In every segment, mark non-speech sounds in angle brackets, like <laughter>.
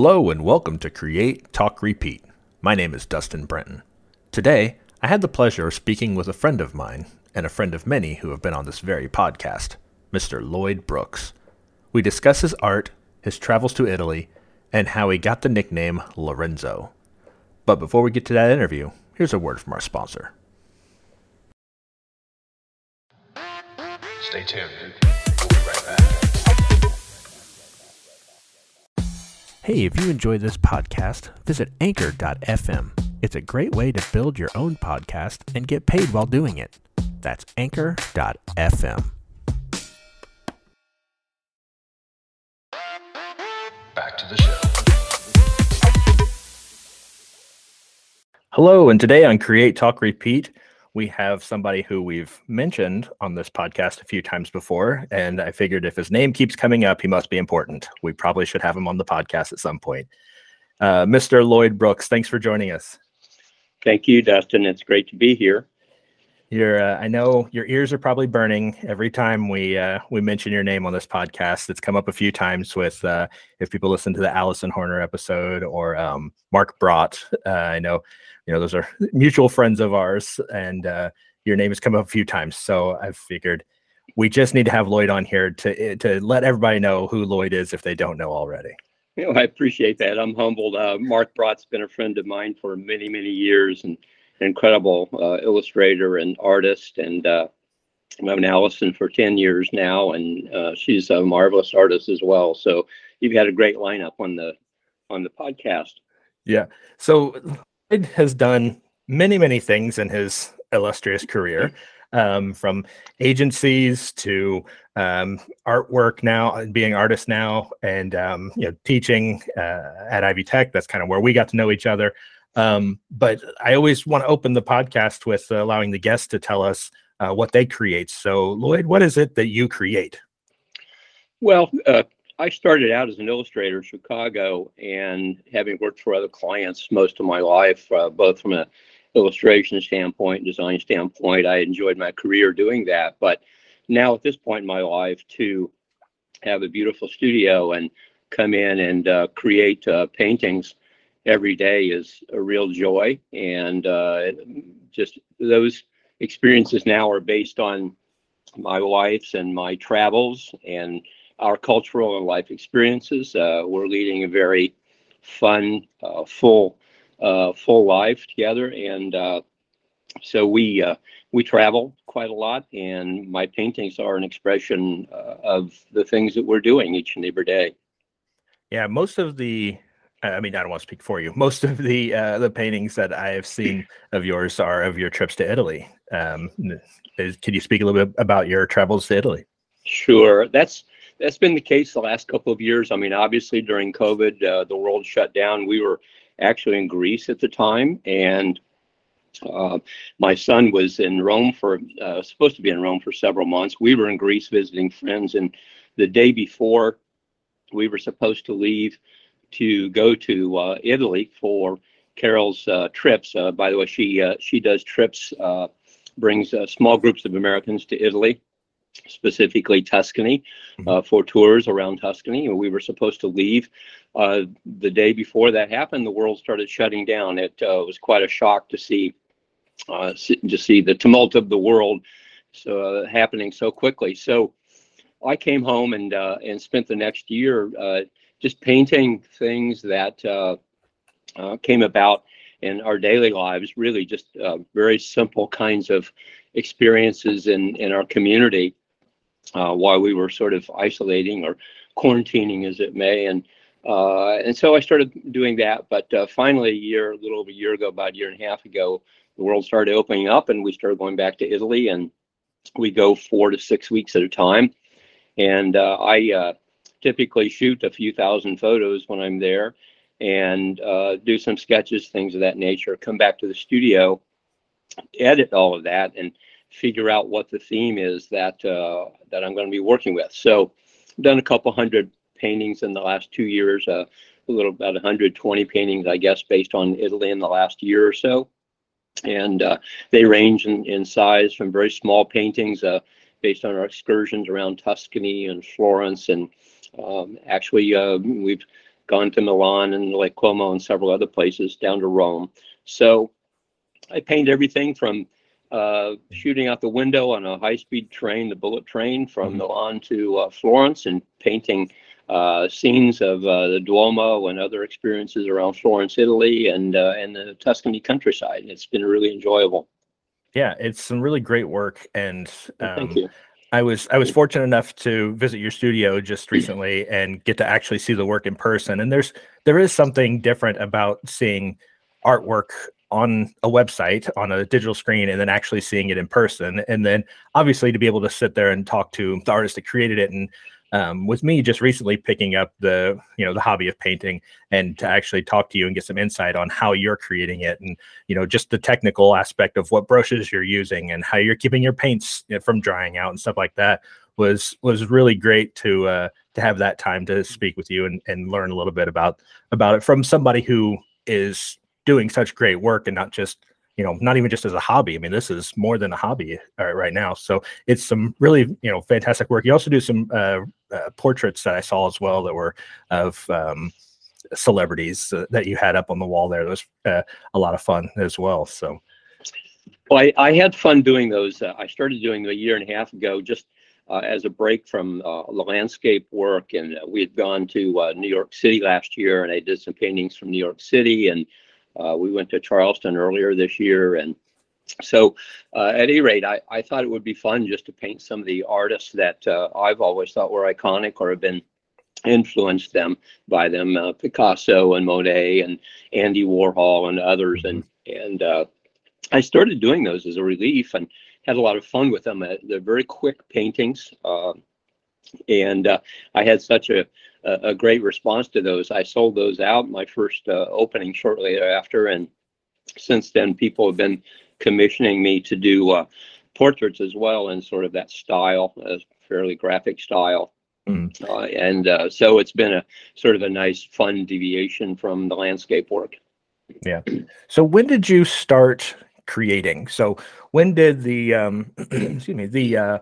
Hello and welcome to Create, Talk, Repeat. My name is Dustin Brenton. Today, I had the pleasure of speaking with a friend of mine and a friend of many who have been on this very podcast, Mr. Lloyd Brooks. We discuss his art, his travels to Italy, and how he got the nickname Lorenzo. But before we get to that interview, here's a word from our sponsor. Stay tuned. Hey, if you enjoy this podcast, visit anchor.fm. It's a great way to build your own podcast and get paid while doing it. That's anchor.fm. Back to the show. Hello, and today on Create, Talk, Repeat, we have somebody who we've mentioned on this podcast a few times before. And I figured if his name keeps coming up, he must be important. We probably should have him on the podcast at some point. Uh, Mr. Lloyd Brooks, thanks for joining us. Thank you, Dustin. It's great to be here. You're, uh, I know your ears are probably burning every time we uh, we mention your name on this podcast. It's come up a few times with uh, if people listen to the Allison Horner episode or um, Mark Brott. Uh, I know, you know, those are <laughs> mutual friends of ours, and uh, your name has come up a few times. So I figured we just need to have Lloyd on here to to let everybody know who Lloyd is if they don't know already. You know, I appreciate that. I'm humbled. Uh, Mark Brott's been a friend of mine for many, many years and an incredible uh, illustrator and artist. And uh, I've known Allison for 10 years now, and uh, she's a marvelous artist as well. So you've had a great lineup on the on the podcast. Yeah. So has done many, many things in his illustrious career, um, from agencies to um, artwork now, being artist now, and um, you know, teaching uh, at Ivy Tech. That's kind of where we got to know each other. Um, but I always want to open the podcast with allowing the guests to tell us uh, what they create. So, Lloyd, what is it that you create? Well, uh, I started out as an illustrator in Chicago, and having worked for other clients most of my life, uh, both from an illustration standpoint, design standpoint, I enjoyed my career doing that. But now at this point in my life, to have a beautiful studio and come in and uh, create uh, paintings every day is a real joy. And uh, just those experiences now are based on my wife's and my travels and our cultural and life experiences. Uh, we're leading a very fun, uh, full, uh, full life together, and uh, so we uh, we travel quite a lot. And my paintings are an expression uh, of the things that we're doing each and every day. Yeah, most of the I mean, I don't want to speak for you. Most of the uh, the paintings that I have seen of yours are of your trips to Italy. Um, is, can you speak a little bit about your travels to Italy? Sure, that's that's been the case the last couple of years. I mean, obviously during COVID, uh, the world shut down. We were actually in Greece at the time, and uh, my son was in Rome for uh, supposed to be in Rome for several months. We were in Greece visiting friends, and the day before we were supposed to leave to go to uh, Italy for Carol's uh, trips. Uh, by the way, she uh, she does trips, brings small groups of Americans to Italy, specifically Tuscany, Mhm. for tours around Tuscany. We were supposed to leave the day before that happened. The world started shutting down. It was quite a shock to see to see the tumult of the world so happening so quickly. So. I came home and and spent the next year just painting things that uh, uh, came about in our daily lives, really just uh, very simple kinds of experiences in, in our community uh, while we were sort of isolating or quarantining as it may. And uh, and so I started doing that. But uh, finally, a year, a little over a year ago, about a year and a half ago, the world started opening up and we started going back to Italy and we go four to six weeks at a time. And I typically shoot a few thousand photos when I'm there and uh, do some sketches, things of that nature, come back to the studio, edit all of that, and figure out what the theme is that uh, that I'm going to be working with. So, done a couple hundred paintings in the last two years, uh, a little about 120 paintings, I guess, based on Italy in the last year or so. And uh, they range in, in size from very small paintings uh, based on our excursions around Tuscany and Florence and um, actually, uh, we've gone to Milan and Lake Como and several other places down to Rome. So I paint everything from uh, shooting out the window on a high-speed train, the bullet train from Mhm. Milan to uh, Florence, and painting uh, scenes of uh, the Duomo and other experiences around Florence, Italy, and uh, and the Tuscany countryside. And it's been really enjoyable. Yeah, it's some really great work, and Well, Thank um, you. I was I was fortunate enough to visit your studio just recently and get to actually see the work in person. And there's there is something different about seeing artwork on a website on a digital screen and then actually seeing it in person. And then obviously to be able to sit there and talk to the artist that created it and um, with me just recently picking up the you know the hobby of painting and to actually talk to you and get some insight on how you're creating it and you know just the technical aspect of what brushes you're using and how you're keeping your paints from drying out and stuff like that was was really great to uh to have that time to speak with you and, and learn a little bit about about it from somebody who is doing such great work and not just you know not even just as a hobby i mean this is more than a hobby uh, right now so it's some really you know fantastic work you also do some uh, uh portraits that i saw as well that were of um celebrities uh, that you had up on the wall there that was uh, a lot of fun as well so Well, I, I had fun doing those. Uh, I started doing them a year and a half ago, just uh, as a break from uh, the landscape work. And uh, we had gone to New York City last year, and I did some paintings from New York City. And uh, we went to Charleston earlier this year. And so, uh, at any rate, I, I thought it would be fun just to paint some of the artists that uh, I've always thought were iconic or have been influenced them by them, uh, Picasso and Monet and Andy Warhol and others. And and uh, I started doing those as a relief and had a lot of fun with them. Uh, They're very quick paintings, uh, and uh, I had such a, a a great response to those. I sold those out my first uh, opening shortly thereafter, and since then people have been commissioning me to do uh, portraits as well in sort of that style, a fairly graphic style. Mm. Uh, and uh, so it's been a sort of a nice, fun deviation from the landscape work. Yeah. So when did you start creating? So when did the um <clears throat> excuse me, the uh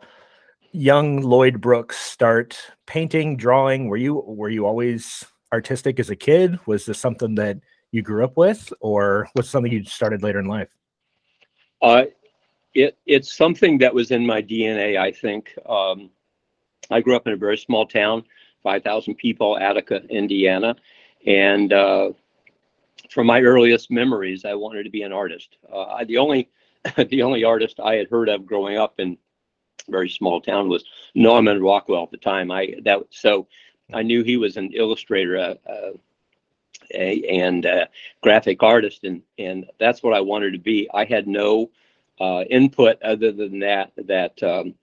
young Lloyd Brooks start painting, drawing? Were you were you always artistic as a kid? Was this something that you grew up with or was something you started later in life? Uh, it it's something that was in my DNA. I think um, I grew up in a very small town, five thousand people, Attica, Indiana, and uh, from my earliest memories, I wanted to be an artist. Uh, I, the only <laughs> the only artist I had heard of growing up in very small town was Norman Rockwell at the time. I that so I knew he was an illustrator. Uh, uh, a, and uh, graphic artist, and and that's what I wanted to be. I had no uh, input other than that that um,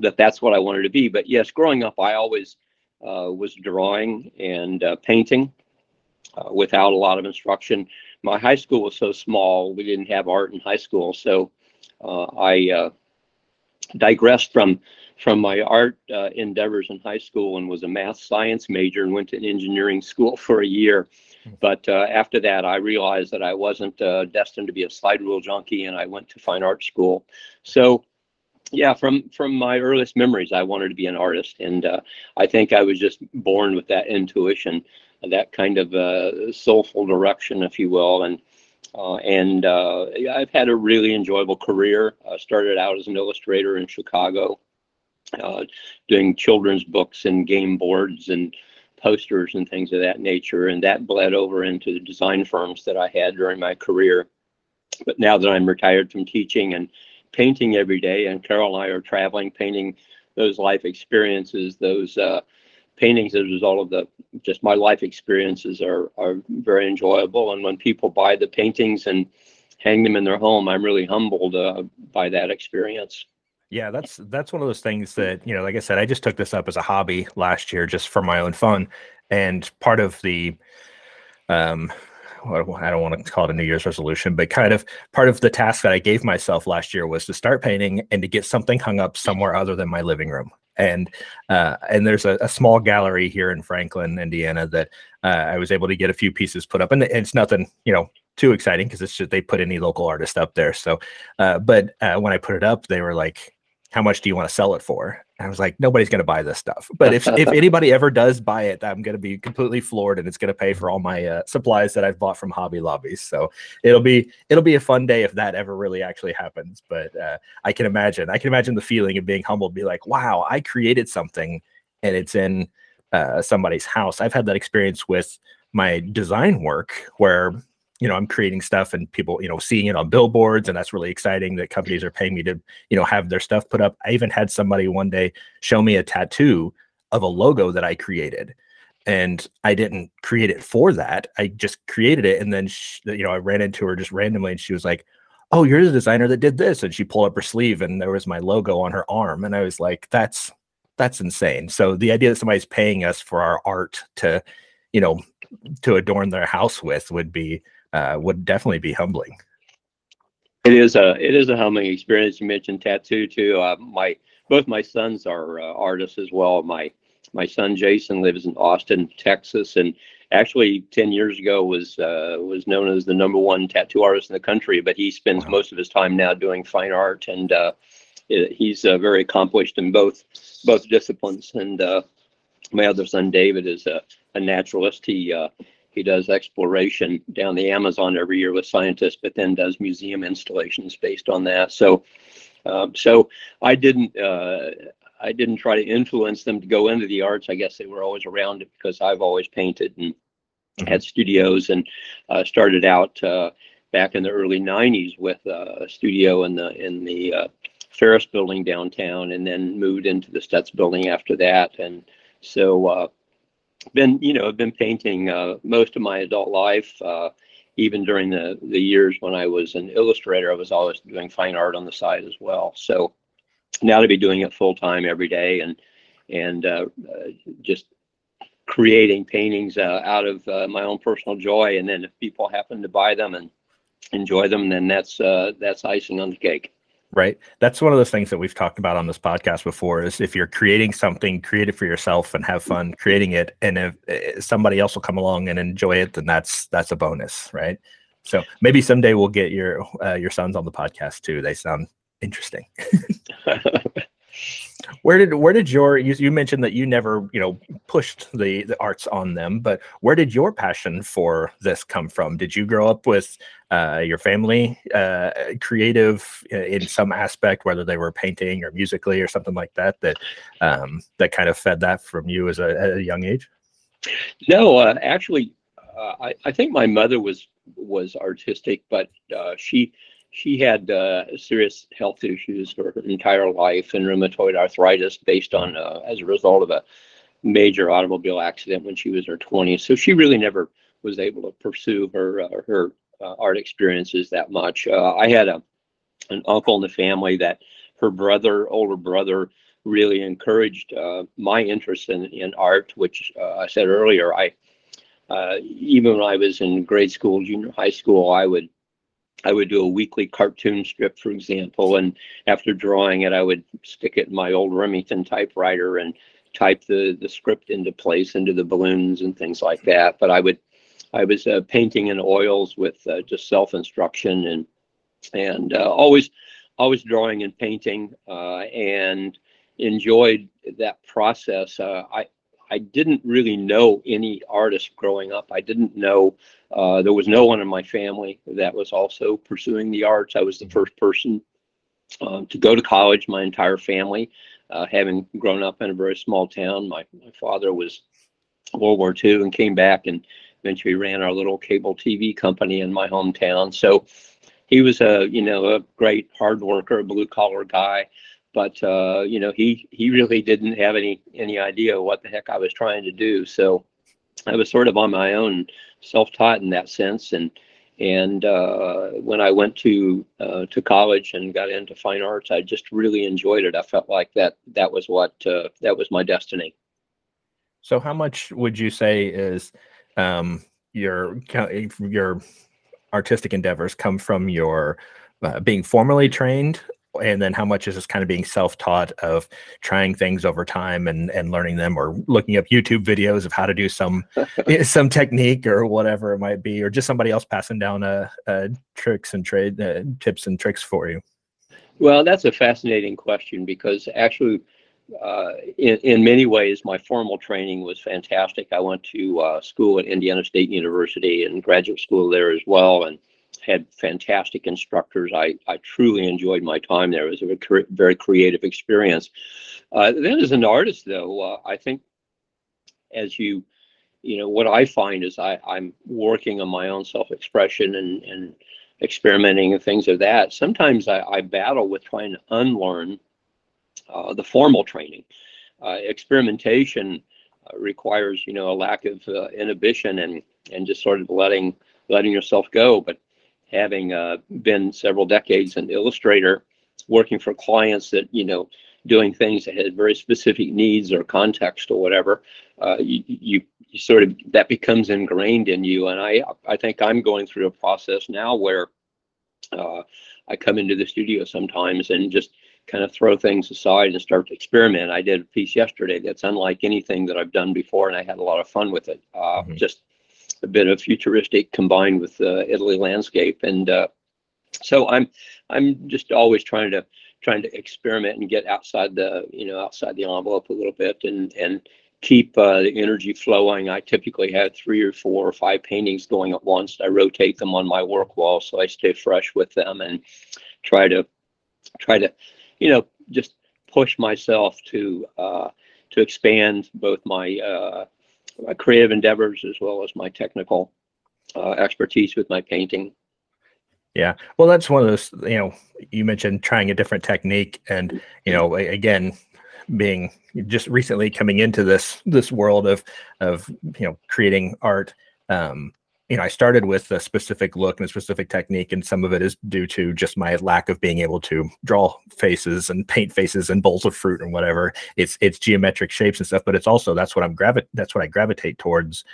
that that's what I wanted to be. But yes, growing up, I always uh, was drawing and uh, painting without a lot of instruction. My high school was so small; we didn't have art in high school, so I digressed from from my art uh, endeavors in high school and was a math science major and went to an engineering school <laughs> for a year. But uh, after that, I realized that I wasn't uh, destined to be a slide rule junkie, and I went to fine art school. So, yeah, from from my earliest memories, I wanted to be an artist, and uh, I think I was just born with that intuition, that kind of uh, soulful direction, if you will, and. Uh, and uh, I've had a really enjoyable career. I started out as an illustrator in Chicago, uh, doing children's books and game boards and posters and things of that nature. And that bled over into the design firms that I had during my career. But now that I'm retired from teaching and painting every day, and Carol and I are traveling, painting those life experiences, those uh, paintings as a result of the just my life experiences are are very enjoyable. And when people buy the paintings and hang them in their home, I'm really humbled uh, by that experience. Yeah, that's that's one of those things that, you know, like I said, I just took this up as a hobby last year just for my own fun. And part of the um I don't want to call it a New Year's resolution, but kind of part of the task that I gave myself last year was to start painting and to get something hung up somewhere other than my living room. And uh, and there's a, a small gallery here in Franklin, Indiana, that uh, I was able to get a few pieces put up, and it's nothing, you know, too exciting because it's just they put any local artist up there. So, uh, but uh, when I put it up, they were like, how much do you want to sell it for? And I was like, nobody's going to buy this stuff. But if if <laughs> anybody ever does buy it, I'm going to be completely floored, and it's going to pay for all my uh, supplies that I've bought from Hobby Lobbies. So it'll be it'll be a fun day if that ever really actually happens. But uh, I can imagine I can imagine the feeling of being humbled, be like, wow, I created something, and it's in uh, somebody's house. I've had that experience with my design work where you know i'm creating stuff and people you know seeing it on billboards and that's really exciting that companies are paying me to you know have their stuff put up. I even had somebody one day show me a tattoo of a logo that i created and i didn't create it for that. I just created it and then she, you know i ran into her just randomly and she was like oh you're the designer that did this and she pulled up her sleeve and there was my logo on her arm and i was like that's that's insane. So the idea that somebody's paying us for our art to you know to adorn their house with would be uh, would definitely be humbling. It is a it is a humbling experience. You mentioned tattoo too. Uh, my both my sons are uh, artists as well. My my son Jason lives in Austin, Texas, and actually 10 years ago was uh, was known as the number one tattoo artist in the country. But he spends wow. most of his time now doing fine art, and uh, he's uh, very accomplished in both both disciplines. And uh, my other son David is a, a naturalist. He uh, he does exploration down the Amazon every year with scientists, but then does museum installations based on that. So, um, so I didn't uh, I didn't try to influence them to go into the arts. I guess they were always around it because I've always painted and mm-hmm. had studios and uh, started out uh, back in the early '90s with uh, a studio in the in the uh, Ferris Building downtown, and then moved into the Stutz Building after that. And so uh, been you know I've been painting uh, most of my adult life. Uh, even during the the years when I was an illustrator, I was always doing fine art on the side as well. So now to be doing it full time every day and and uh, uh just creating paintings uh, out of uh, my own personal joy, and then if people happen to buy them and enjoy them, then that's that's icing on the cake right? That's one of those things that we've talked about on this podcast before is if you're creating something create it for yourself and have fun creating it. And if, if, somebody else will come along and enjoy it then that's that's a bonus right? So maybe someday we'll get your uh, your sons on the podcast too. They sound interesting <laughs> where did where did your you, you mentioned that you never you know pushed the the arts on them but where did your passion for this come from? Did you grow up with uh, your family uh, creative in some aspect whether they were painting or musically or something like that that um, that kind of fed that from you as a, at a young age? No uh, actually uh, I, I think my mother was was artistic but uh, she she had uh, serious health issues her entire life and rheumatoid arthritis based on uh, as a result of a major automobile accident when she was in her 20s. So she really never was able to pursue her uh, her uh, art experiences that much. Uh, I had a an uncle in the family that her brother, older brother, really encouraged uh, my interest in, in art, which I said earlier. I even when I was in grade school, junior high school, I would I would do a weekly cartoon strip, for example, and after drawing it, I would stick it in my old Remington typewriter and type the the script into place into the balloons and things like that. But I would I was uh, painting in oils with uh, just self instruction and and uh, always always drawing and painting uh, and enjoyed that process. Uh, I I didn't really know any artists growing up. I didn't know uh, there was no one in my family that was also pursuing the arts. I was the first person um, to go to college. My entire family, uh, having grown up in a very small town, my my father was World War II and came back and eventually ran our little cable TV company in my hometown. So he was a you know a great hard worker, a blue collar guy but uh, you know he he really didn't have any any idea what the heck I was trying to do. So I was sort of on my own, self-taught in that sense. And and uh, when I went to uh, to college and got into fine arts, I just really enjoyed it. I felt like that that was what uh, that was my destiny. So, how much would you say is um, your your artistic endeavors come from your uh, being formally trained and then how much is this kind of being self-taught of trying things over time and and learning them or looking up youtube videos of how to do some <laughs> <laughs> some technique or whatever it might be or just somebody else passing down uh, uh tricks and trade uh, tips and tricks for you Well, that's a fascinating question because actually, uh, in, in many ways, my formal training was fantastic. I went to uh, school at Indiana State University and graduate school there as well, and had fantastic instructors. I, I truly enjoyed my time there. It was a very, creative experience. Uh, then, as an artist, though, uh, I think as you, you know, what I find is I, I'm working on my own self expression and, and experimenting and things of that. Sometimes I, I battle with trying to unlearn uh, the formal training. Uh, experimentation uh, requires, you know, a lack of uh, inhibition and and just sort of letting letting yourself go. But having uh, been several decades an illustrator, working for clients that you know doing things that had very specific needs or context or whatever, uh, you, you, you sort of that becomes ingrained in you. And I I think I'm going through a process now where uh, I come into the studio sometimes and just kind of throw things aside and start to experiment. I did a piece yesterday that's unlike anything that I've done before, and I had a lot of fun with it. Uh, mm-hmm. Just a bit of futuristic combined with uh, Italy landscape, and uh, so I'm I'm just always trying to trying to experiment and get outside the you know outside the envelope a little bit and and keep uh, the energy flowing. I typically have three or four or five paintings going at once. I rotate them on my work wall so I stay fresh with them and try to try to you know just push myself to uh, to expand both my uh, my creative endeavors as well as my technical uh, expertise with my painting. Yeah. Well, that's one of those, you know, you mentioned trying a different technique and, you know, again, being just recently coming into this this world of of you know creating art um you know i started with a specific look and a specific technique and some of it is due to just my lack of being able to draw faces and paint faces and bowls of fruit and whatever. It's it's geometric shapes and stuff but it's also that's what i'm gravi- that's what i gravitate towards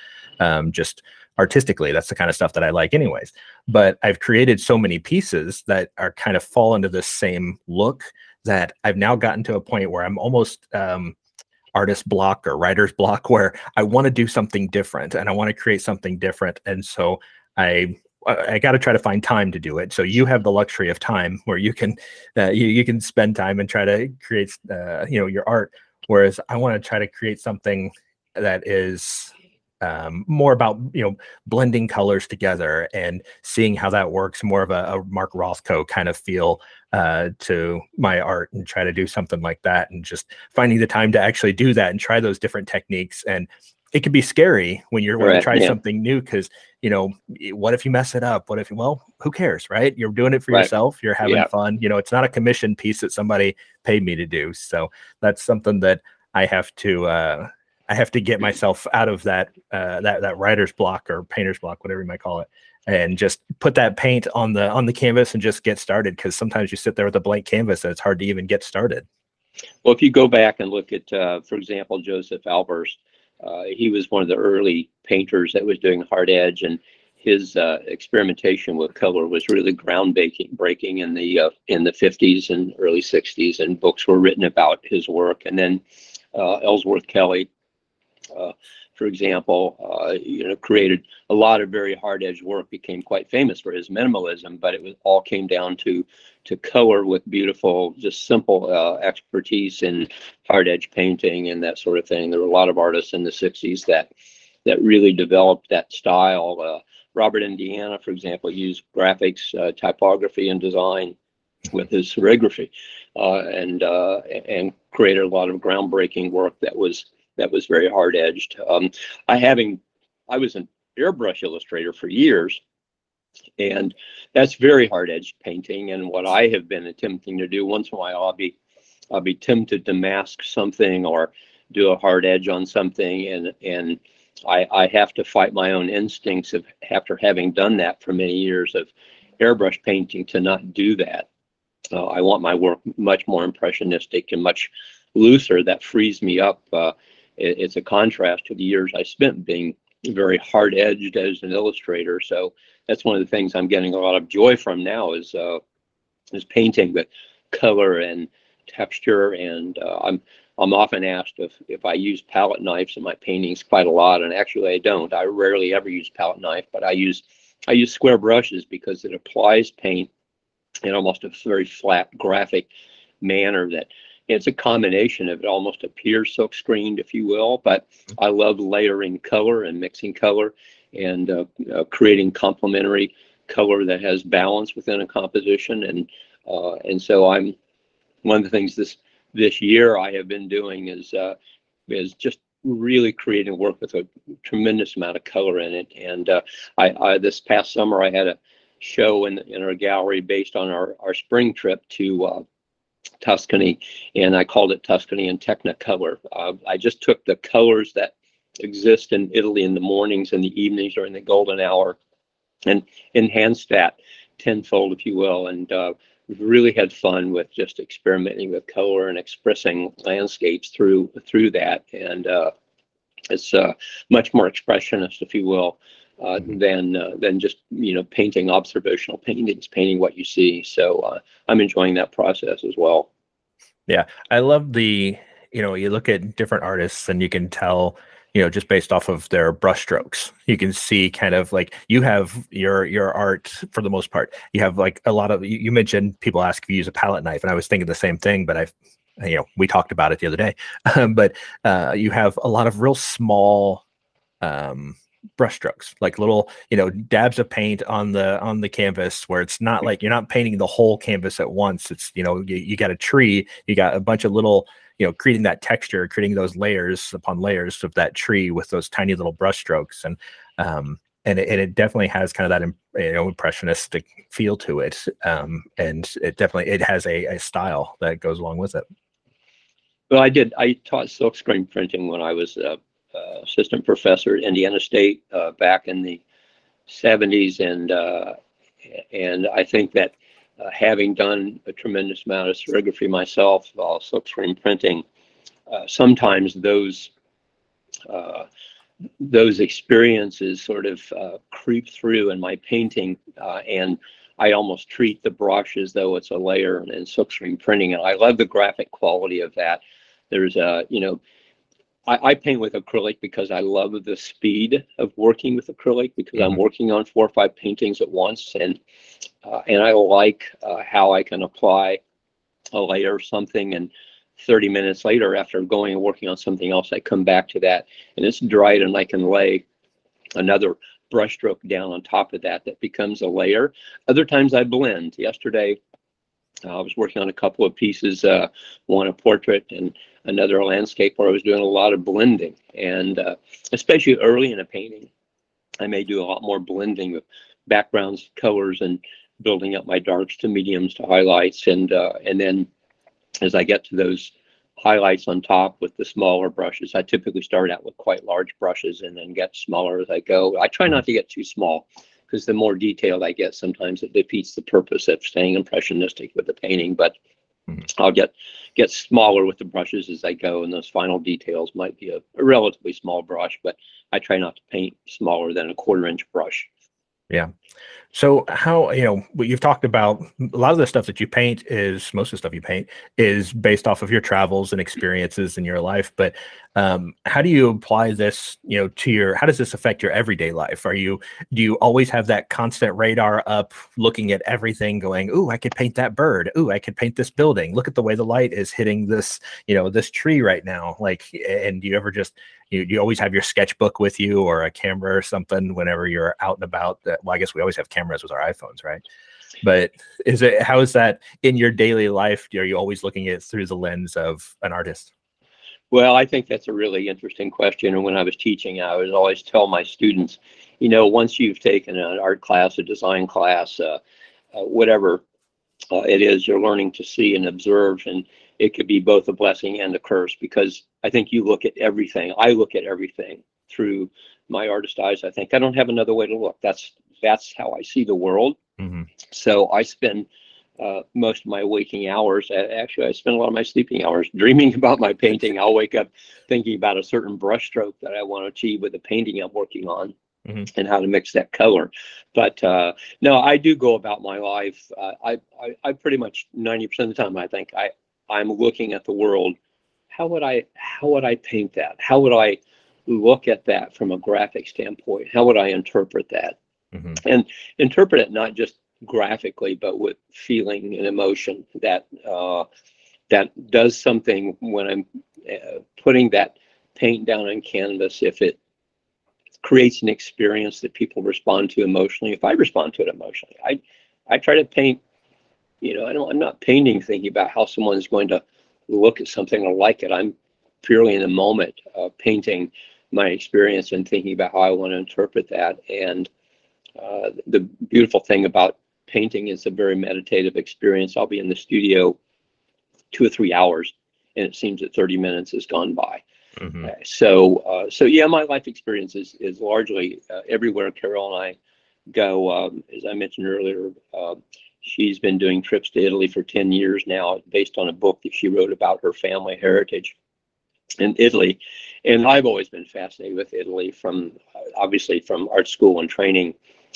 um just artistically. That's the kind of stuff that i like anyways. But i've created so many pieces that are kind of fall into the same look that I've now gotten to a point where I'm almost um, artist block or writer's <laughs> block where I want to do something different and I want to create something different. And so I I got to try to find time to do it. So you have the luxury of time where you can <laughs> uh, you, you can spend time and try to create uh, you know your art. Whereas I want to try to create something that is um, more about you know blending colors together and seeing how that works. More of a, a Mark Rothko kind of feel uh, to my art and try to do something like that and just finding the time to actually do that and try those different techniques and it can be scary when you're right, to try yeah. something new because you know what if you mess it up what if well who cares right you're doing it for right. yourself you're having yeah. fun you know it's not a commission piece that somebody paid me to do so that's something that i have to uh i have to get myself out of that uh that that writer's block or painter's block whatever you might call it and just put that paint on the on the canvas and just get started because sometimes you sit there with a blank canvas and it's hard to even get started. Well if you go back and look at uh, for example Josef Albers uh, he was one of the early painters that was doing hard edge and his uh, experimentation with color was really groundbreaking breaking in the uh, in the 50s and early 60s and books were written about his work. And then uh, Ellsworth Kelly uh, for example, uh, you know, created a lot of very hard edged work, became quite famous for his minimalism, but it was all came down to to color with beautiful, just simple uh, expertise in hard edge painting and that sort of thing. There were a lot of artists in the 60s that that really developed that style. Uh, Robert Indiana, for example, used graphics, uh, typography, and design with his serigraphy, uh, and uh, and created a lot of groundbreaking work that was that was very hard edged. Um, I having I was an airbrush illustrator for years, and that's very hard edged painting. And what I have been attempting to do once in a while, I'll be I'll be tempted to mask something or do a hard edge on something, and and I, I have to fight my own instincts of after having done that for many years of airbrush painting to not do that. Uh, I want my work much more impressionistic and much looser. That frees me up. Uh, it, it's a contrast to the years I spent being very hard edged as an illustrator. So that's one of the things I'm getting a lot of joy from now is uh, is painting with color and texture. And uh, I'm I'm often asked if if I use palette knives in my paintings quite a lot, and actually I don't. I rarely ever use palette knife, but I use I use square brushes because it applies paint in almost a very flat graphic manner that it's a combination of it almost appears silk screened, if you will, but I love layering color and mixing color and uh, uh, creating complementary color that has balance within a composition. And uh, and so I'm one of the things this this year I have been doing is uh, is just really creating work with a tremendous amount of color in it. And uh, I, I this past summer I had a show in in our gallery based on our our spring trip to uh, Tuscany, and I called it Tuscany in Technicolor. Uh, I just took the colors that exist in Italy in the mornings and the evenings during the golden hour, and enhanced that tenfold, if you will, and uh, really had fun with just experimenting with color and expressing landscapes through through that, and uh, it's uh, much more expressionist, if you will. Uh, than uh, than just you know painting observational paintings, painting what you see. So uh, I'm enjoying that process as well. Yeah, I love the you know you look at different artists and you can tell you know just based off of their brushstrokes you can see kind of like you have your your art for the most part you have like a lot of you, mentioned people ask if you use a palette knife and i was thinking the same thing but i've you know we talked about it the other day <laughs> but uh, you have a lot of real small um brushstrokes like little you know dabs of paint on the on the canvas where it's not like you're not painting the whole canvas at once. It's you know you, you got a tree you got a bunch of little you know creating that texture creating those layers upon layers of that tree with those tiny little brushstrokes and um and it, and it definitely has kind of that you know impressionistic feel to it. Um and it definitely it has a, a style that goes along with it. Well i did i taught silkscreen printing when i was uh, uh, assistant professor at Indiana State uh, back in the 70s, and uh, and I think that uh, having done a tremendous amount of serigraphy myself, uh, silkscreen printing, uh, sometimes those those experiences sort of creep through in my painting, and I almost treat the brush as though it's a layer in silkscreen printing, and I love the graphic quality of that. There's a you know I, I, paint with acrylic because I love the speed of working with acrylic because mm-hmm. I'm working on four or five paintings at once, and uh, and I like uh, how I can apply a layer of something, and 30 minutes later, after going and working on something else, I come back to that, and it's dried, and I can lay another brushstroke down on top of that that becomes a layer. Other times I blend. Yesterday, uh, I was working on a couple of pieces, uh, one a portrait and another landscape where I was doing a lot of blending. And uh, especially early in a painting, I may do a lot more blending of backgrounds, colors, and building up my darks to mediums to highlights. And uh, and then as I get to those highlights on top with the smaller brushes, I typically start out with quite large brushes and then get smaller as I go. I try not to get too small because the more detailed I get, sometimes it defeats the purpose of staying impressionistic with the painting. But. Mm-hmm. I'll get get smaller with the brushes as I go, and those final details might be a, a relatively small brush, but I try not to paint smaller than a quarter inch brush. Yeah. So how you know what you've talked about a lot of the stuff that you paint is most of the stuff you paint is based off of your travels and experiences in your life. But um, how do you apply this you know to your how does this affect your everyday life? Are you do you always have that constant radar up, looking at everything, going, "Ooh, I could paint that bird. Ooh, I could paint this building. Look at the way the light is hitting this you know this tree right now." Like, and do you ever just you, you always have your sketchbook with you or a camera or something whenever you're out and about that well i guess we always have cameras with our iphones right? But is it how is that in your daily life? Are you always looking at it through the lens of an artist? Well i think that's a really interesting question. And when i was teaching i would always tell my students you know once you've taken an art class a design class uh, uh, whatever uh, it is you're learning to see and observe. And it could be both a blessing and a curse because I think you look at everything. I look at everything through my artist eyes. I think I don't have another way to look. That's that's how I see the world. Mm-hmm. So I spend uh, most of my waking hours. Actually, I spend a lot of my sleeping hours dreaming <laughs> about my painting. I'll wake up thinking about a certain brushstroke that I want to achieve with the painting I'm working on. Mm-hmm. and how to mix that color. But uh, no, I do go about my life. Uh, I, I, I pretty much 90% of the time, I think I, I'm looking at the world, how would I how would I paint that? How would I look at that from a graphic standpoint? How would I interpret that? Mm-hmm. And interpret it not just graphically, but with feeling and emotion that uh, that does something when I'm uh, putting that paint down on canvas. If it creates an experience that people respond to emotionally, if I respond to it emotionally, I I try to paint. You know, I don't. I'm not painting thinking about how someone's going to look at something or like it. I'm purely in the moment, uh, painting my experience and thinking about how I want to interpret that. And uh, the beautiful thing about painting is a very meditative experience. I'll be in the studio two or three hours, and it seems that 30 minutes has gone by. Mhm. Uh, so, uh, so yeah, my life experience is, is largely uh, everywhere Carol and I go. Um, as I mentioned earlier, uh, she's been doing trips to Italy for 10 years now, based on a book that she wrote about her family heritage in Italy. And I've always been fascinated with Italy from obviously from art school and training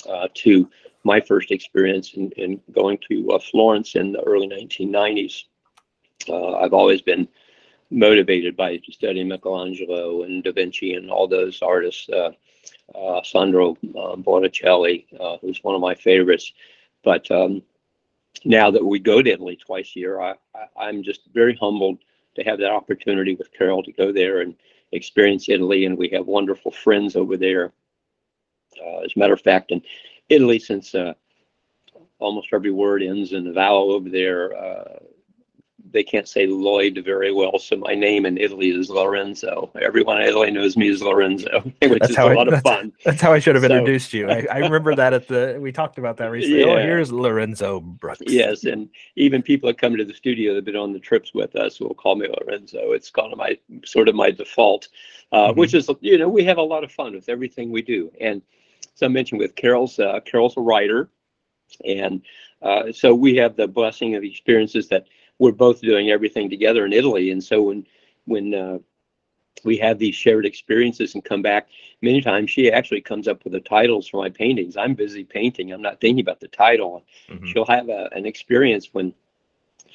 uh, to my first experience in, in going to uh, Florence in the early 1990s. Uh, I've always been motivated by studying Michelangelo and Da Vinci and all those artists, uh, uh, Sandro uh, Botticelli, who's one of my favorites. But um, now that we go to Italy twice a year, I, I, I'm just very humbled to have that opportunity with Carol to go there and experience Italy. And we have wonderful friends over there. Uh, as a matter of fact, in Italy, since uh, almost every word ends in a vowel over there, uh, they can't say Lloyd very well. So my name in Italy is Lorenzo. Everyone in Italy knows me as Lorenzo, <laughs> which That's is a I- lot of fun. That's how I should have So- introduced you. I, I remember that at the we talked about that recently. Oh, here's Lorenzo Brooks. Yes, and even people that come to the studio that've been on the trips with us will call me Lorenzo. It's kind of my sort of my default, uh, Mhm. which is you know we have a lot of fun with everything we do. And so I mentioned with Carol's uh, Carol's a writer, and uh, so we have the blessing of experiences that we're both doing everything together in Italy. And so when when uh, we have these shared experiences and come back, many times she actually comes up with the titles for my paintings. I'm busy painting. I'm not thinking about the title Mhm. she'll have a, an experience when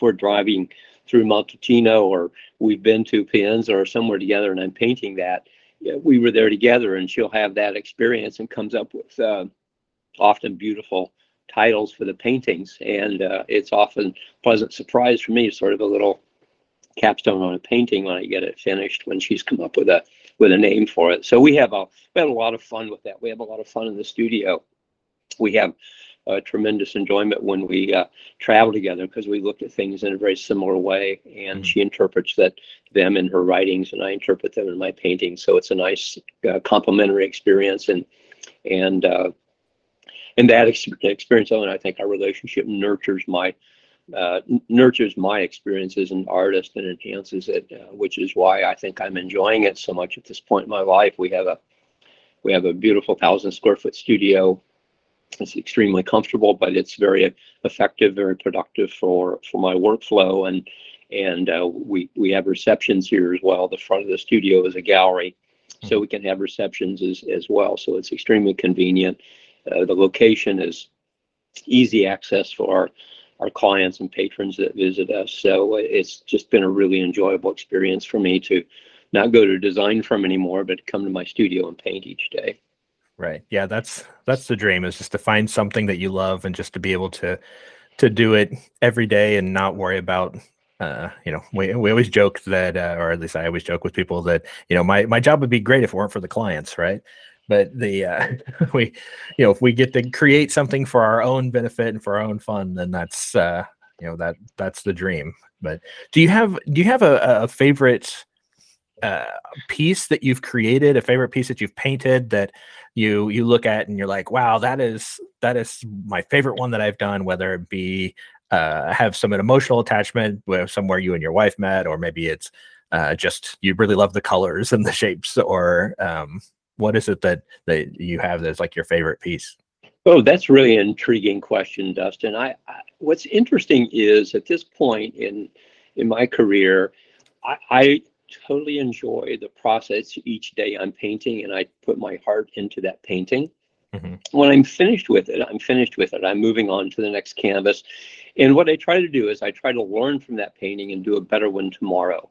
we're driving through Montalcino or we've been to Pienza or somewhere together and I'm painting that. Yeah, we were there together and she'll have that experience and comes up with uh, often beautiful titles for the paintings. And uh, it's often a pleasant surprise for me, sort of a little capstone on a painting when I get it finished when she's come up with a with a name for it. So we have a we have a lot of fun with that. We have a lot of fun in the studio. We have uh, tremendous enjoyment when we uh, travel together because we look at things in a very similar way, and Mhm. she interprets that them in her writings, and I interpret them in my paintings. So it's a nice uh, complementary experience, and and uh, and that ex- experience, and I think our relationship nurtures my uh, nurtures my experience as an artist and enhances it, uh, which is why I think I'm enjoying it so much at this point in my life. We have a we have a beautiful thousand square foot studio. It's extremely comfortable, but it's very effective, very productive for for my workflow. And and uh, we we have receptions here as well. The front of the studio is a gallery, so we can have receptions as as well. So it's extremely convenient. Uh, the location is easy access for our our clients and patrons that visit us. So it's just been a really enjoyable experience for me to not go to design firm anymore, but come to my studio and paint each day. Right. Yeah, that's that's the dream is just to find something that you love and just to be able to to do it every day and not worry about uh, you know, we, we always joke that, uh, or at least I always joke with people that, you know, my, my job would be great if it weren't for the clients, right? But the, uh, <laughs> we, you know, if we get to create something for our own benefit and for our own fun, then that's, uh, you know, that, that's the dream. But do you have, do you have a, a favorite, uh, piece that you've created, a favorite piece that you've painted that you you look at and you're like, wow, that is that is my favorite one that I've done, whether it be uh, have some an emotional attachment somewhere you and your wife met, or maybe it's uh, just you really love the colors and the shapes, or um, what is it that that you have that's like your favorite piece? Oh, that's really an intriguing question, Dustin. I, I what's interesting is at this point in in my career, I, I totally enjoy the process each day I'm painting, and I put my heart into that painting. Mhm. When I'm finished with it, I'm finished with it. I'm moving on to the next canvas, and what I try to do is I try to learn from that painting and do a better one tomorrow.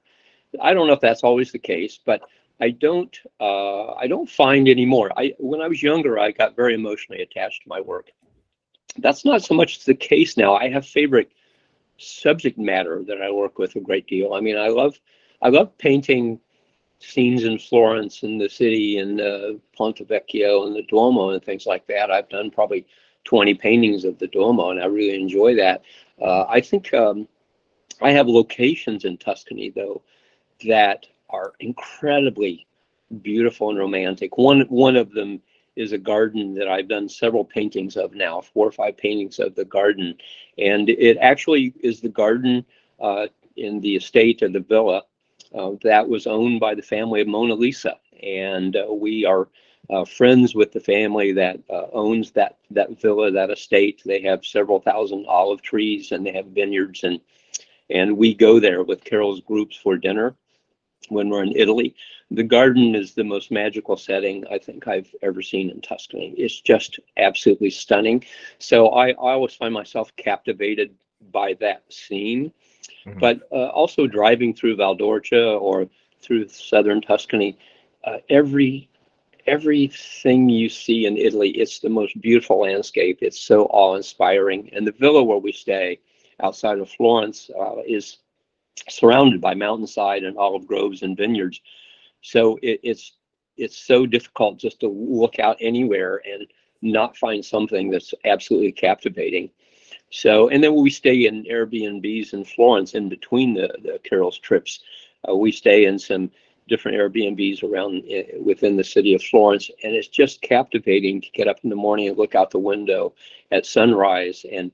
I don't know if that's always the case, but I don't uh, I don't find anymore. I when I was younger, I got very emotionally attached to my work, that's not so much the case now. I have favorite subject matter that I work with a great deal. I mean, I love I love painting scenes in Florence and the city and uh, Ponte Vecchio and the Duomo and things like that. I've done probably 20 paintings of the Duomo and I really enjoy that. Uh, I think um, I have locations in Tuscany though that are incredibly beautiful and romantic. One one of them is a garden that I've done several paintings of now, four or five paintings of the garden, and it actually is the garden uh, in the estate of the villa uh, that was owned by the family of Mona Lisa, and uh, we are. Uh, friends with the family that uh, owns that that villa, that estate. They have several thousand olive trees and they have vineyards, and and we go there with Carol's groups for dinner when we're in Italy. The garden is the most magical setting I think I've ever seen in Tuscany. It's just absolutely stunning. So I, I always find myself captivated by that scene. Mm-hmm. But uh, also driving through Val d'Orcia or through southern Tuscany, uh, every everything you see in Italy, it's the most beautiful landscape. It's so awe-inspiring. And the villa where we stay outside of Florence uh, is surrounded by mountainside and olive groves and vineyards. So it, it's it's so difficult just to look out anywhere and not find something that's absolutely captivating. So, and then we stay in Airbnbs in Florence in between the, the Carol's trips. Uh, we stay in some different Airbnbs around uh, within the city of Florence, and it's just captivating to get up in the morning and look out the window at sunrise and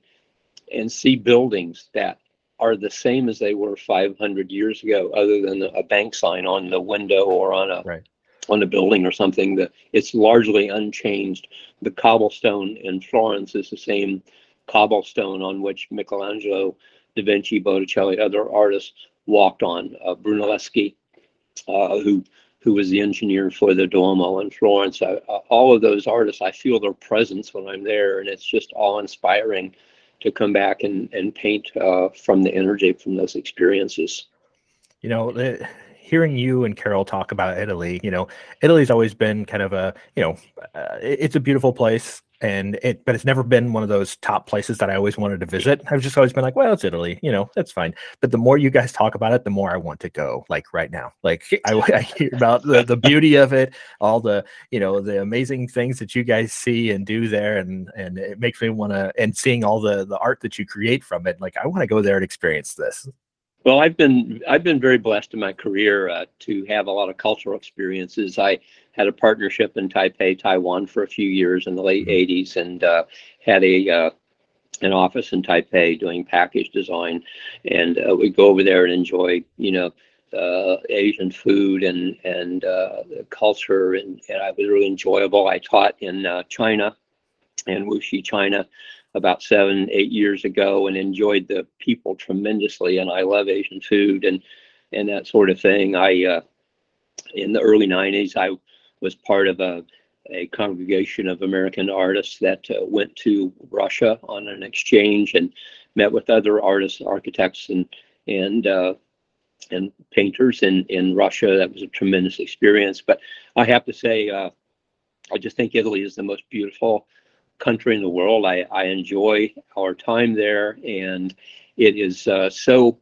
and see buildings that are the same as they were 500 years ago, other than a bank sign on the window or on a right. on a building or something. That it's largely unchanged. The cobblestone in Florence is the same cobblestone on which Michelangelo, Da Vinci, Botticelli, other artists walked on. Uh, Brunelleschi, uh, who who was the engineer for the Duomo in Florence. I, uh, all of those artists, I feel their presence when I'm there, and it's just awe-inspiring to come back and, and paint uh, from the energy from those experiences. You know, hearing you and Carol talk about Italy, you know, Italy's always been kind of a, you know, uh, it's a beautiful place and it but it's never been one of those top places that I always wanted to visit. I've just always been like, well, it's Italy, you know, that's fine. But the more you guys talk about it, the more I want to go. Like right now, like <laughs> I, I hear about the, the beauty of it, all the you know the amazing things that you guys see and do there, and and it makes me want to. And seeing all the the art that you create from it, like I want to go there and experience this. Well, I've been I've been very blessed in my career uh, to have a lot of cultural experiences. I had a partnership in Taipei, Taiwan, for a few years in the late '80s, mm-hmm. and uh, had a uh, an office in Taipei doing package design, and uh, we go over there and enjoy, you know, uh, Asian food and and uh, culture, and, and it was really enjoyable. I taught in China, in Wuxi, China, about seven, eight years ago and enjoyed the people tremendously. And I love Asian food and and that sort of thing. I uh, in the early '90s, I was part of a a congregation of American artists that uh, went to Russia on an exchange and met with other artists, architects, and and uh, and painters in in Russia. That was a tremendous experience. But I have to say, uh, I just think Italy is the most beautiful country in the world. I, I enjoy our time there, and it is uh, so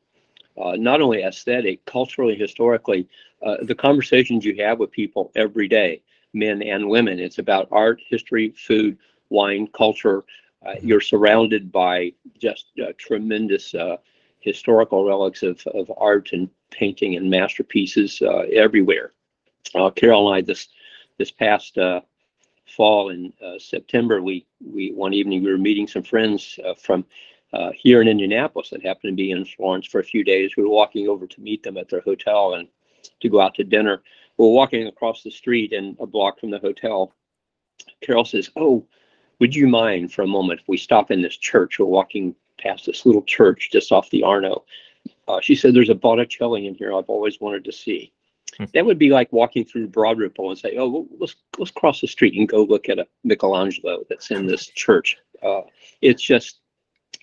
uh, not only aesthetic, culturally, historically, uh, the conversations you have with people every day, men and women. It's about art, history, food, wine, culture. Uh, mm-hmm. you're surrounded by just uh, tremendous uh, historical relics of, of art and painting and masterpieces everywhere. Carol and I, this this past fall in uh, September, we we one evening we were meeting some friends uh, from uh, here in Indianapolis that happened to be in Florence for a few days. We were walking over to meet them at their hotel and to go out to dinner. We we're walking across the street and a block from the hotel. Carol says, "Oh, would you mind for a moment if we stop in this church? We're walking past this little church just off the Arno." Uh, she said, "There's a Botticelli in here I've always wanted to see." Hmm. That would be like walking through Broad Ripple and say, "Oh, let's let's cross the street and go look at a Michelangelo that's in this church." Uh, it's just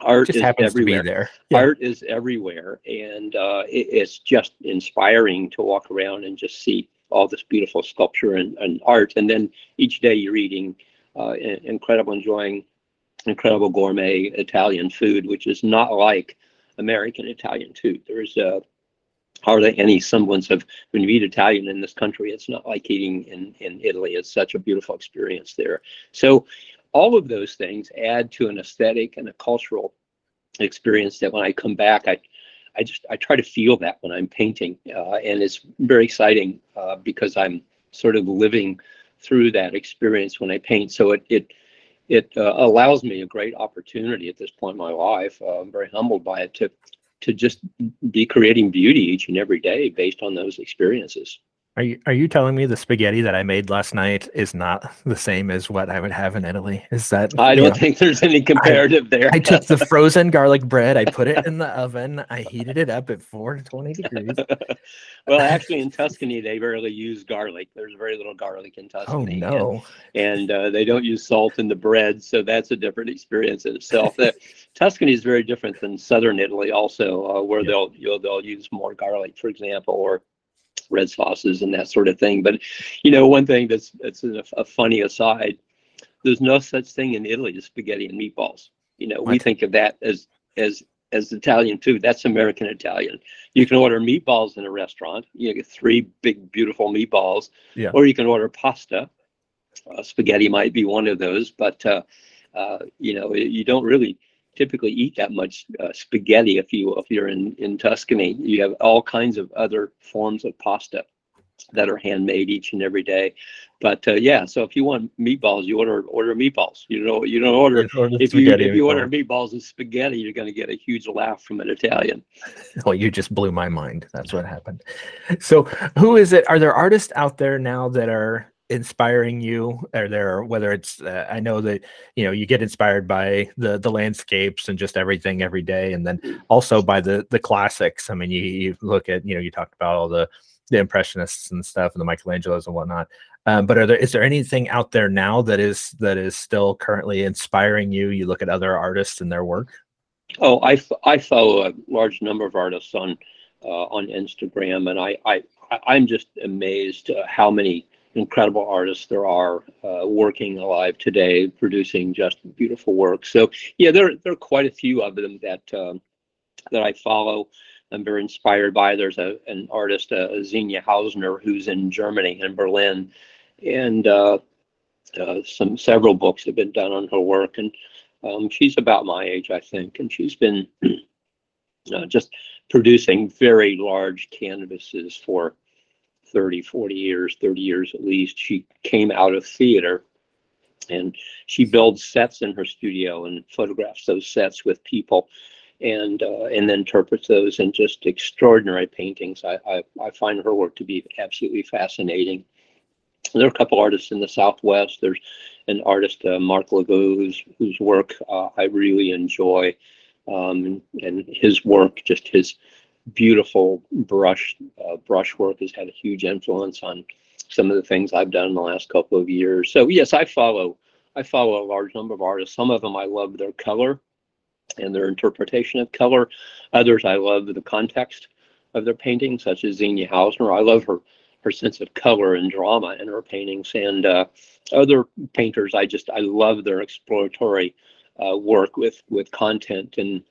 art just is everywhere. there. Yeah. Art is everywhere, and uh, it, it's just inspiring to walk around and just see all this beautiful sculpture and, and art. And then each day you're eating uh, incredible, enjoying incredible gourmet Italian food, which is not like American Italian food. There's uh, hardly any semblance of when you eat Italian in this country, it's not like eating in, in Italy. It's such a beautiful experience there. So all of those things add to an aesthetic and a cultural experience that when I come back, I I just I try to feel that when I'm painting, uh, and it's very exciting uh, because I'm sort of living through that experience when I paint. So it it it uh, allows me a great opportunity at this point in my life. Uh, I'm very humbled by it to to just be creating beauty each and every day based on those experiences. Are you are you telling me the spaghetti that I made last night is not the same as what I would have in Italy? Is that I don't know, think there's any <laughs> comparative I, there. I took the <laughs> frozen garlic bread, I put it in the oven, I heated it up at 420 degrees. <laughs> well, actually, in Tuscany, they rarely use garlic. There's very little garlic in Tuscany. Oh no. And, and uh, they don't use salt in the bread, so that's a different experience in itself. That Tuscany is very different than southern Italy, also, uh, where Yeah. they'll you'll, they'll use more garlic, for example, or red sauces and that sort of thing. But you know, one thing that's that's a, a funny aside, there's no such thing in Italy as spaghetti and meatballs. You know, we think of that as as as Italian food. That's American Italian. You can order meatballs in a restaurant. You get three big, beautiful meatballs, Yeah. or you can order pasta. Uh, spaghetti might be one of those, but uh, uh, you know, you don't really typically eat that much uh, spaghetti if you if you're in in Tuscany. You have all kinds of other forms of pasta that are handmade each and every day. But uh, yeah, so if you want meatballs, you order order meatballs. You know, you don't order Or the if you if you order meatballs. meatballs and spaghetti, you're going to get a huge laugh from an Italian. <laughs> Well, you just blew my mind. That's what happened. So, who is it? Are there artists out there now that are inspiring you? or there whether it's uh, I know that you know you get inspired by the the landscapes and just everything every day, and then also by the the classics. I mean, you, you look at you know you talked about all the the impressionists and stuff and the Michelangelos and whatnot. Um, but are there is there anything out there now that is that is still currently inspiring you? You look at other artists and their work. Oh, I, f- I follow a large number of artists on uh, on Instagram, and I, I I- I'm just amazed uh, how many incredible artists there are uh, working alive today, producing just beautiful work. So yeah, there there are quite a few of them that um, that I follow. I'm very inspired by. There's a an artist, uh, Xenia Hausner, who's in Germany in Berlin, and uh, uh, some several books have been done on her work, and um, she's about my age, I think, and she's been <clears throat> uh, just producing very large canvases for 30, 40 years, 30 years at least. She came out of theater and she builds sets in her studio and photographs those sets with people and uh, and then interprets those in just extraordinary paintings. I, I, I find her work to be absolutely fascinating. There are a couple artists in the Southwest. There's an artist, uh, Mark Legault, whose, whose work uh, I really enjoy. Um, and his work, just his beautiful brush uh, brush work has had a huge influence on some of the things I've done in the last couple of years. So yes, I follow I follow a large number of artists. Some of them I love their color and their interpretation of color. Others I love the context of their paintings, such as Xenia Hausner. I love her her sense of color and drama in her paintings. And uh, other painters, I just I love their exploratory uh, work with with content and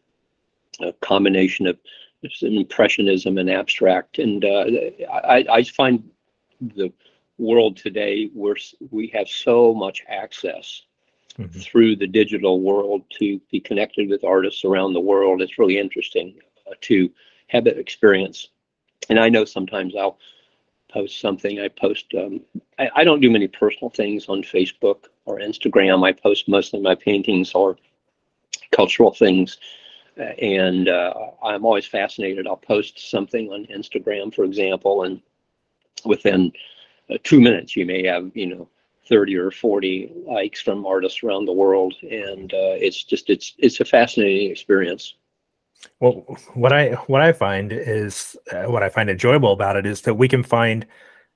a combination of just an impressionism and abstract. And uh, I, I find the world today where we have so much access Mhm. through the digital world to be connected with artists around the world. It's really interesting uh, to have that experience. And I know sometimes I'll post something. I post, um, I, I don't do many personal things on Facebook or Instagram. I post mostly my paintings or cultural things. And uh, I'm always fascinated. I'll post something on Instagram, for example, and within uh, two minutes, you may have, you know, 30 or 40 likes from artists around the world. And uh, it's just, it's, it's a fascinating experience. Well, what I what I find is uh, what I find enjoyable about it is that we can find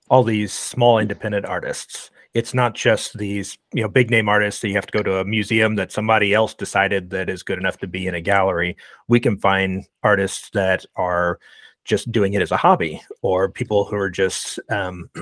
all these small independent artists. It's not just these you know big name artists that you have to go to a museum that somebody else decided that is good enough to be in a gallery. We can find artists that are just doing it as a hobby, or people who are just um, <clears throat>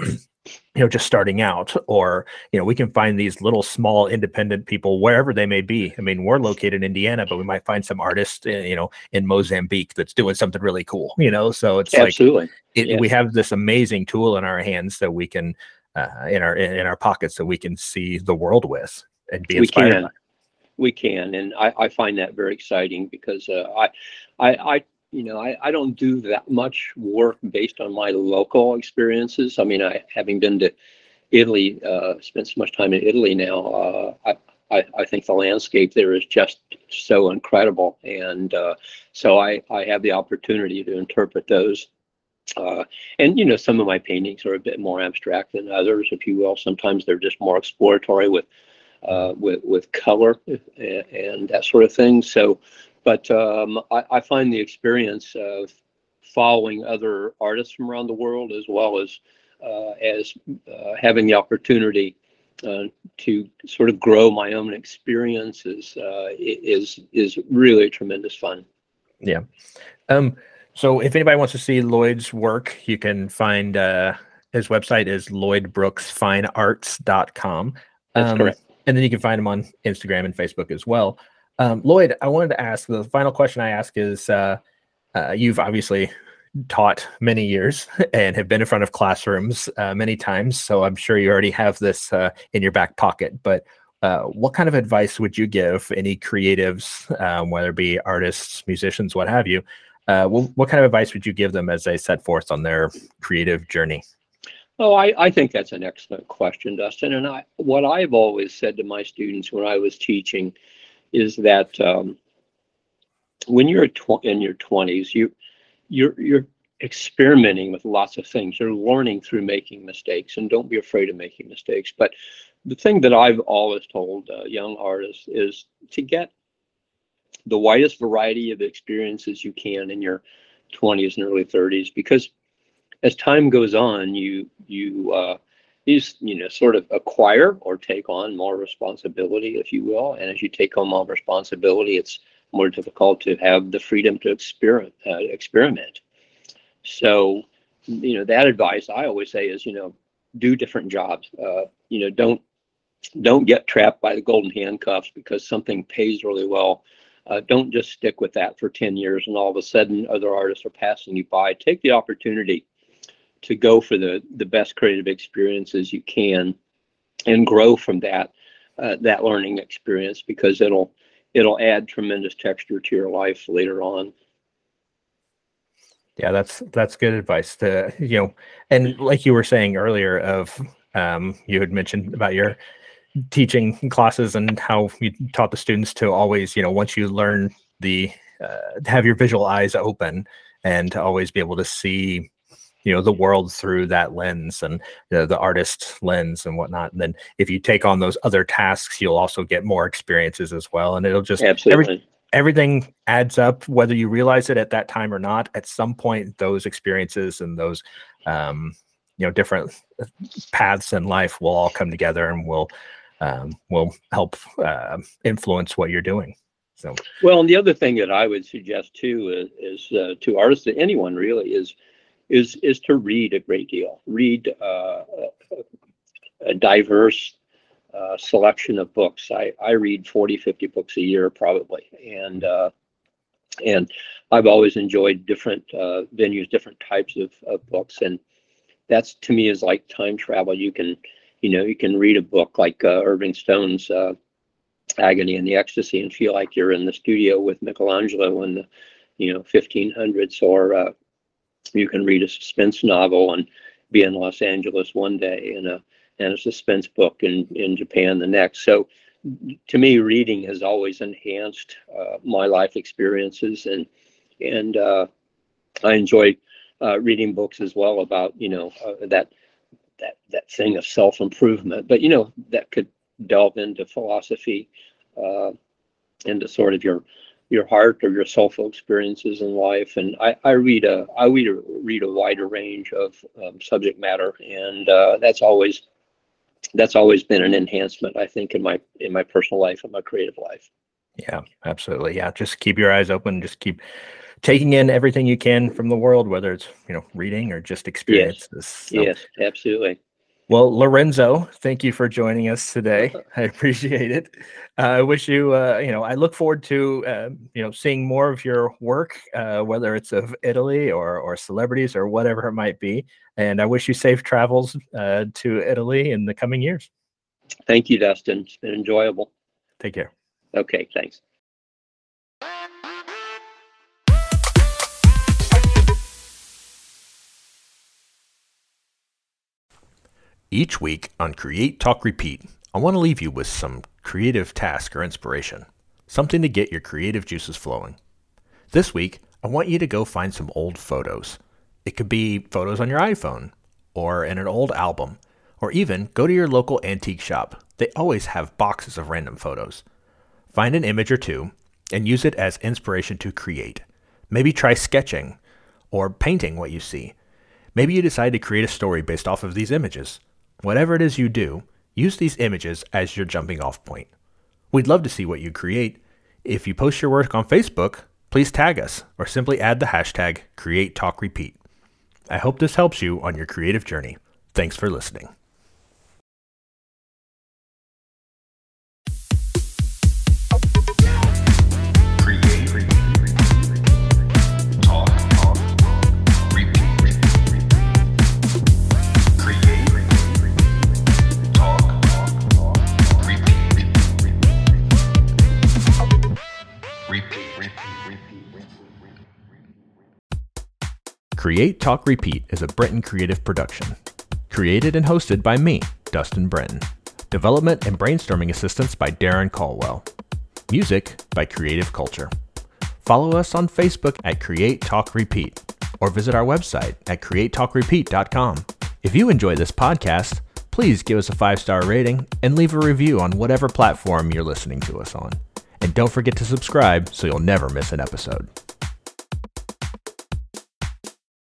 you know just starting out or you know we can find these little small independent people wherever they may be i mean we're located in indiana but we might find some artist eh, you know in mozambique that's doing something really cool you know so it's Absolutely. like it, we have this amazing tool in our hands that we can uh, in our in, our pockets that we can see the world with and be inspired. we can we can and i, I find that very exciting because uh, I, I i you know I, I don't do that much work based on my local experiences. I mean i having been to italy uh, spent so much time in italy now uh, I, I, I think the landscape there is just so incredible. And uh, so I, I have the opportunity to interpret those uh, and you know some of my paintings are a bit more abstract than others if you will sometimes they're just more exploratory with uh, with with color and, and that sort of thing. So, but um, I, I find the experience of following other artists from around the world, as well as uh, as uh, having the opportunity uh, to sort of grow my own experiences, uh, is is really tremendous fun. Yeah. Um, so if anybody wants to see Lloyd's work, you can find uh, his website is lloydbrooksfinearts.com. That's Um, correct. And then you can find him on Instagram and Facebook as well. Um, Lloyd, I wanted to ask the final question I ask is uh, uh, you've obviously taught many years <laughs> and have been in front of classrooms uh, many times. So I'm sure you already have this uh, in your back pocket. But uh, what kind of advice would you give any creatives, um, whether it be artists, musicians, what have you? Uh, what, kind of advice would you give them as they set forth on their creative journey? Oh, I, I think that's an excellent question, Dustin. And I, what I've always said to my students when I was teaching is that um, when you're tw- in your 20s, you you're you're experimenting with lots of things. You're learning through making mistakes, and don't be afraid of making mistakes. But the thing that I've always told uh, young artists is to get the widest variety of experiences you can in your 20s and early 30s, because as time goes on, you you uh, you you know sort of acquire or take on more responsibility, if you will. And as you take on more responsibility, it's more difficult to have the freedom to experiment. Uh, experiment. So, you know, that advice I always say is, you know, do different jobs. Uh, you know, don't don't get trapped by the golden handcuffs because something pays really well. Uh, don't just stick with that for 10 years and all of a sudden other artists are passing you by. Take the opportunity to go for the the best creative experiences you can and grow from that uh, that learning experience because it'll it'll add tremendous texture to your life later on. Yeah, that's that's good advice. To you know, and like you were saying earlier, of um, you had mentioned about your teaching classes and how you taught the students to always, you know, once you learn the uh, have your visual eyes open and to always be able to see, you know, the world through that lens and you know, the artist lens and whatnot. And then if you take on those other tasks, you'll also get more experiences as well, and it'll just Absolutely. everything adds up whether you realize it at that time or not at some point those experiences and those um, you know different paths in life will all come together and will um, will help uh, influence what you're doing so Well, and the other thing that I would suggest too is, is uh, to artists, anyone really, is is is to read a great deal. Read uh, a, diverse uh, selection of books. I, I read 40, 50 books a year probably, and uh, and I've always enjoyed different uh, venues, different types of, of books, and that's to me is like time travel. You can, you know, you can read a book like uh, Irving Stone's. Uh, agony and the ecstasy and feel like you're in the studio with Michelangelo in the you know 1500s or uh, you can read a suspense novel and be in Los Angeles one day and a and a suspense book in in Japan the next so to me reading has always enhanced uh, my life experiences and and uh, I enjoy uh, reading books as well about you know that that that thing of self improvement but you know that could delve into philosophy, uh, into sort of your your heart or your soulful experiences in life. And I, I read a I read a read a wider range of um, subject matter, and uh, that's always that's always been an enhancement, I think, in my in my personal life and my creative life. yeah absolutely yeah just keep your eyes open just keep taking in everything you can from the world whether it's you know reading or just experiences so- Yes, absolutely. Well, Lorenzo, thank you for joining us today. <laughs> I appreciate it. Uh, I wish you, uh, you know, I look forward to, uh, you know, seeing more of your work, uh, whether it's of Italy or or celebrities or whatever it might be. And I wish you safe travels uh, to Italy in the coming years. Thank you, Dustin. It's been enjoyable. Take care. Okay, thanks. Each week on Create, Talk, Repeat, I want to leave you with some creative task or inspiration, something to get your creative juices flowing. This week, I want you to go find some old photos. It could be photos on your iPhone, or in an old album, or even go to your local antique shop. They always have boxes of random photos. Find an image or two and use it as inspiration to create. Maybe try sketching or painting what you see. Maybe you decide to create a story based off of these images. Whatever it is you do, use these images as your jumping off point. We'd love to see what you create. If you post your work on Facebook, please tag us or simply add the hashtag CreateTalkRepeat. I hope this helps you on your creative journey. Thanks for listening. Create, Talk, Repeat is a Brenton Creative production. Created and hosted by me, Dustin Brenton. Development and brainstorming assistance by Darren Caldwell. Music by Creative Culture. Follow us on Facebook at Create Talk Repeat or visit our website at createtalkrepeat.com. If you enjoy this podcast, please give us a five star rating and leave a review on whatever platform you're listening to us on. And don't forget to subscribe so you'll never miss an episode.